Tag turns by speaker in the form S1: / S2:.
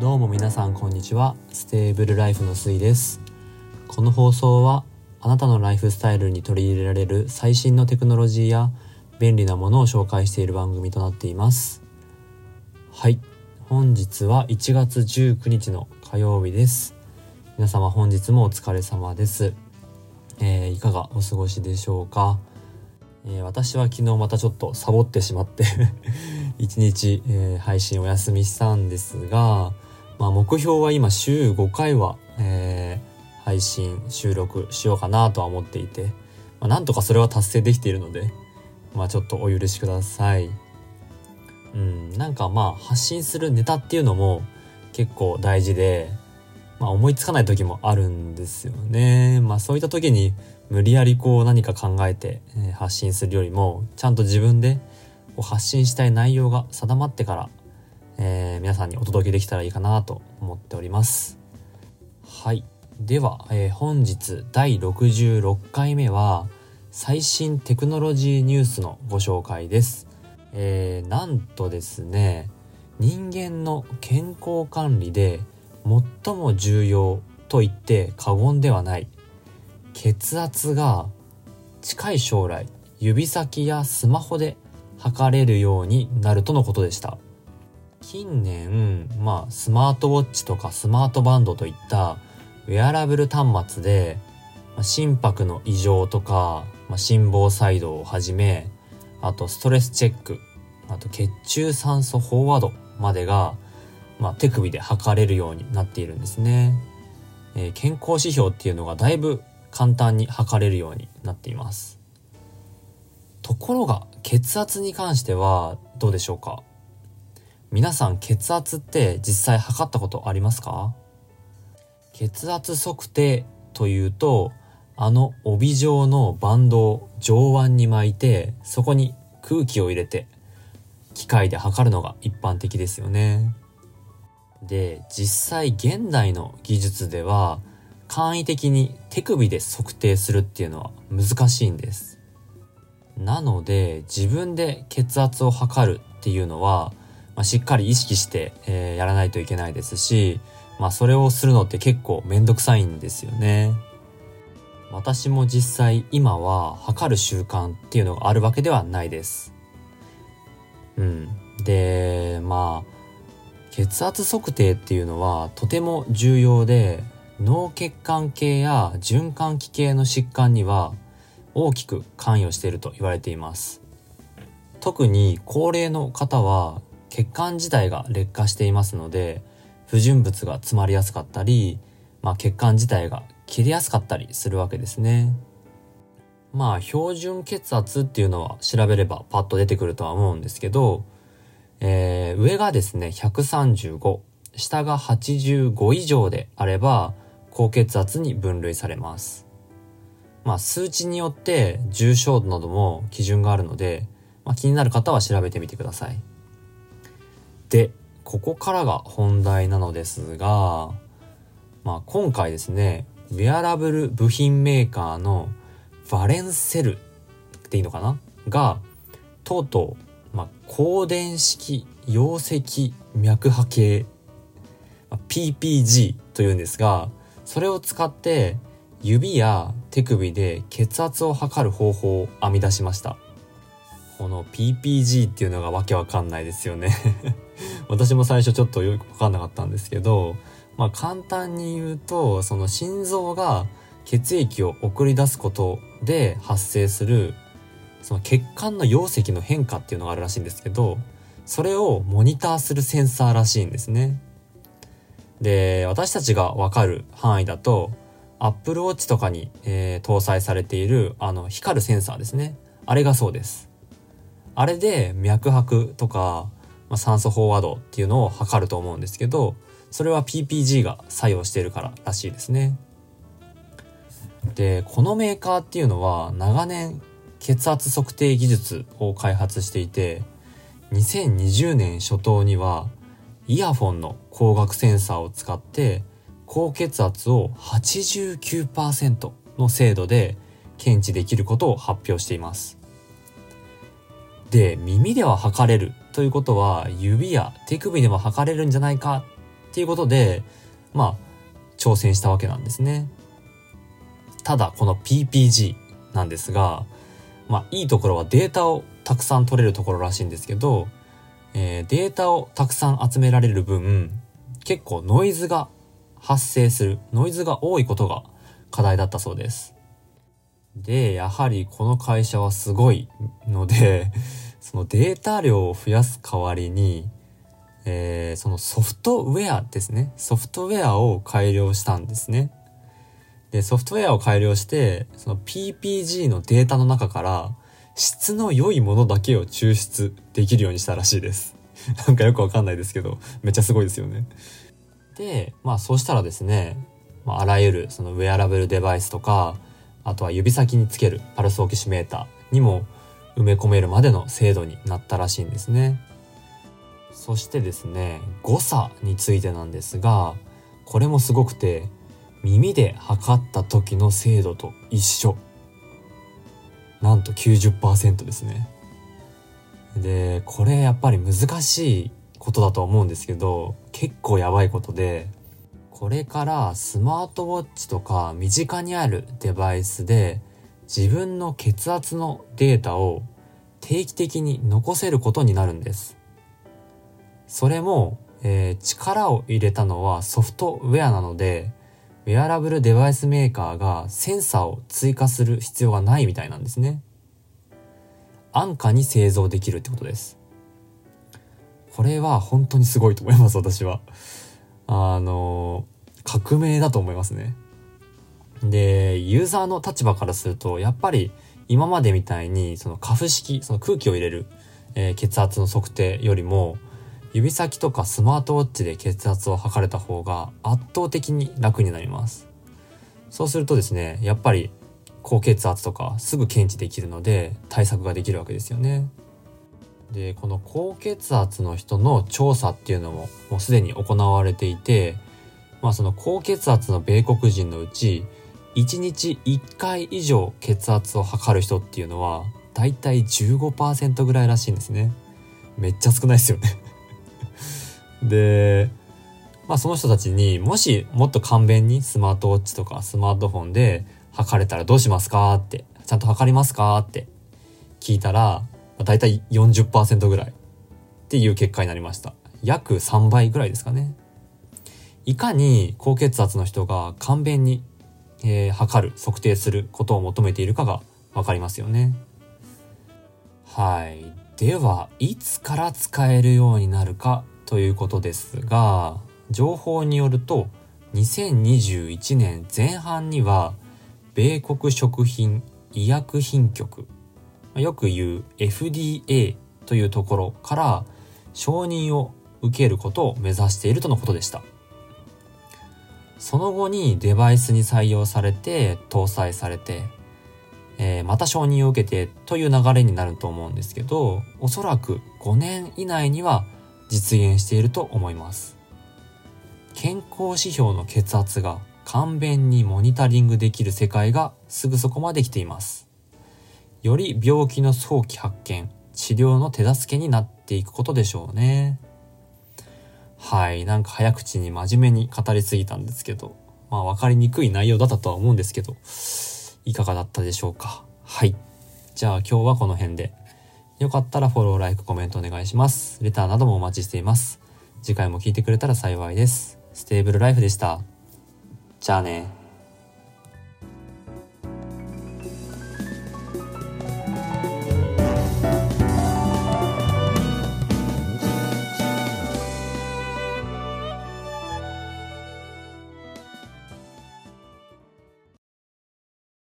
S1: どうも皆さんこんにちは。ステーブルライフのすいです。この放送はあなたのライフスタイルに取り入れられる最新のテクノロジーや便利なものを紹介している番組となっています。はい。本日は1月19日の火曜日です。皆様本日もお疲れ様です、えー、いかがお過ごしでしょうか、えー、私は昨日またちょっとサボってしまって 一日、えー、配信お休みしたんですが、まあ、目標は今週5回は、えー、配信収録しようかなとは思っていて、まあ、なんとかそれは達成できているので、まあ、ちょっとお許しください。うん、なんかまあ発信するネタっていうのも結構大事で、まあ、思いつかない時もあるんですよね。まあそういった時に無理やりこう何か考えて、発信するよりもちゃんと自分で発信したい内容が定まってからえー、皆さんにお届けできたらいいかなと思っております。はい。では、えー、本日第66回目は最新テクノロジーニュースのご紹介です、えー、なんとですね人間の健康管理で最も重要と言って過言ではない血圧が近い将来指先やスマホで測れるようになるとのことでした。近年、まあ、スマートウォッチとかスマートバンドといったウェアラブル端末で、まあ、心拍の異常とか、まあ、心房細動をはじめあとストレスチェックあと血中酸素飽和度までが、まあ、手首で測れるようになっているんですね、えー、健康指標っていうのがだいぶ簡単に測れるようになっています。ところが血圧に関してはどうでしょうか？皆さん血圧って実際測ったことありますか？血圧測定というとあの帯状のバンドを上腕に巻いてそこに空気を入れて機械で測るのが一般的ですよね。で実際現代の技術では簡易的に手首で測定するっていうのは難しいんです。なので自分で血圧を測るっていうのはまあ、しっかり意識して、えー、やらないといけないですし、まあ、それをするのって結構めんどくさいんですよね。私も実際今は測る習慣っていうのがあるわけではないです。うん。で、まあ、血圧測定っていうのはとても重要で、脳血管系や循環器系の疾患には大きく関与していると言われています。特に高齢の方は血管自体が劣化していますので不純物が詰まりやすかったり、まあ、血管自体が切れやすかったりするわけですね。まあ標準血圧っていうのは調べればパッと出てくるとは思うんですけど、えー、上がですね135下が85以上であれば高血圧に分類されます。まあ数値によって重症度なども基準があるので、まあ、気になる方は調べてみてください。で、ここからが本題なのですが、まあ、今回ですね、ウェアラブル部品メーカーのバレンセルっていいのかな？が、とうとう、まあ、光電式溶石脈波計、まあ、PPG というんですが、それを使って指や手首で血圧を測る方法を編み出しました。この PPG っていうのがわけわかんないですよね 私も最初ちょっとよくわかんなかったんですけど、まあ簡単に言うと、その心臓が血液を送り出すことで発生する、その血管の溶石の変化っていうのがあるらしいんですけど、それをモニターするセンサーらしいんですね。で、私たちがわかる範囲だと、Apple Watch とかに、えー、搭載されているあの光るセンサーですね。あれがそうです。あれで脈拍とかまあ、酸素飽和度っていうのを測ると思うんですけどそれは PPG が作用しているかららしいですね。でこのメーカーっていうのは長年血圧測定技術を開発していて2020年初頭にはイヤフォンの光学センサーを使って高血圧を89%の精度で検知できることを発表しています。で耳では測れるということは指や手首でも測れるんじゃないかっていうことで、まあ、挑戦したわけなんですね。ただ、この PPG なんですが、まあ、いいところはデータをたくさん取れるところらしいんですけど、えー、データをたくさん集められる分、結構ノイズが発生する、ノイズが多いことが課題だったそうです。で、やはりこの会社はすごいので そのデータ量を増やす代わりに、えー、そのソフトウェアですね。ソフトウェアを改良したんですね。で、ソフトウェアを改良して、その PPG のデータの中から質の良いものだけを抽出できるようにしたらしいです。なんかよくわかんないですけど、めっちゃすごいですよね。で、まあそうしたらですね、まあ、あらゆるそのウェアラブルデバイスとか、あとは指先につけるパルスオキシメーターにも埋め込めるまでの精度になったらしいんですね。そしてですね、誤差についてなんですが、これもすごくて、耳で測った時の精度と一緒。なんと90%ですね。で、これやっぱり難しいことだと思うんですけど、結構やばいことで、これからスマートウォッチとか身近にあるデバイスで自分の血圧のデータを定期的に残せることになるんです。それも、えー、力を入れたのはソフトウェアなので、ウェアラブルデバイスメーカーがセンサーを追加する必要がないみたいなんですね。安価に製造できるってことです。これは本当にすごいと思います、私は。あの、革命だと思いますね。で、ユーザーの立場からすると、やっぱり今までみたいに、そのカフ式、その空気を入れる、えー、血圧の測定よりも、指先とかスマートウォッチで血圧を測れた方が圧倒的に楽になります。そうするとですね、やっぱり高血圧とかすぐ検知できるので対策ができるわけですよね。で、この高血圧の人の調査っていうのももうすでに行われていて、まあその高血圧の米国人のうち1日1回以上血圧を測る人っていうのはだいたい15%ぐらいらしいんですね。めっちゃ少ないですよね で、まあその人たちにもしもっと簡便にスマートウォッチとかスマートフォンで測れたらどうしますかって、ちゃんと測りますかって聞いたら、だいたい40%ぐらいっていう結果になりました。約3倍ぐらいですかね。いかに高血圧の人が簡便にえー、測る、測定することを求めているかがわかりますよね。はい。では、いつから使えるようになるかということですが、情報によると、2021年前半には、米国食品医薬品局、よく言う FDA というところから承認を受けることを目指しているとのことでした。その後にデバイスに採用されて搭載されて、えー、また承認を受けてという流れになると思うんですけどおそらく5年以内には実現していると思います健康指標の血圧が簡便にモニタリングできる世界がすぐそこまで来ていますより病気の早期発見治療の手助けになっていくことでしょうねはい。なんか早口に真面目に語りすぎたんですけど、まあ分かりにくい内容だったとは思うんですけど、いかがだったでしょうか。はい。じゃあ今日はこの辺で。よかったらフォロー、ライク、コメントお願いします。レターなどもお待ちしています。次回も聞いてくれたら幸いです。ステーブルライフでした。じゃあね。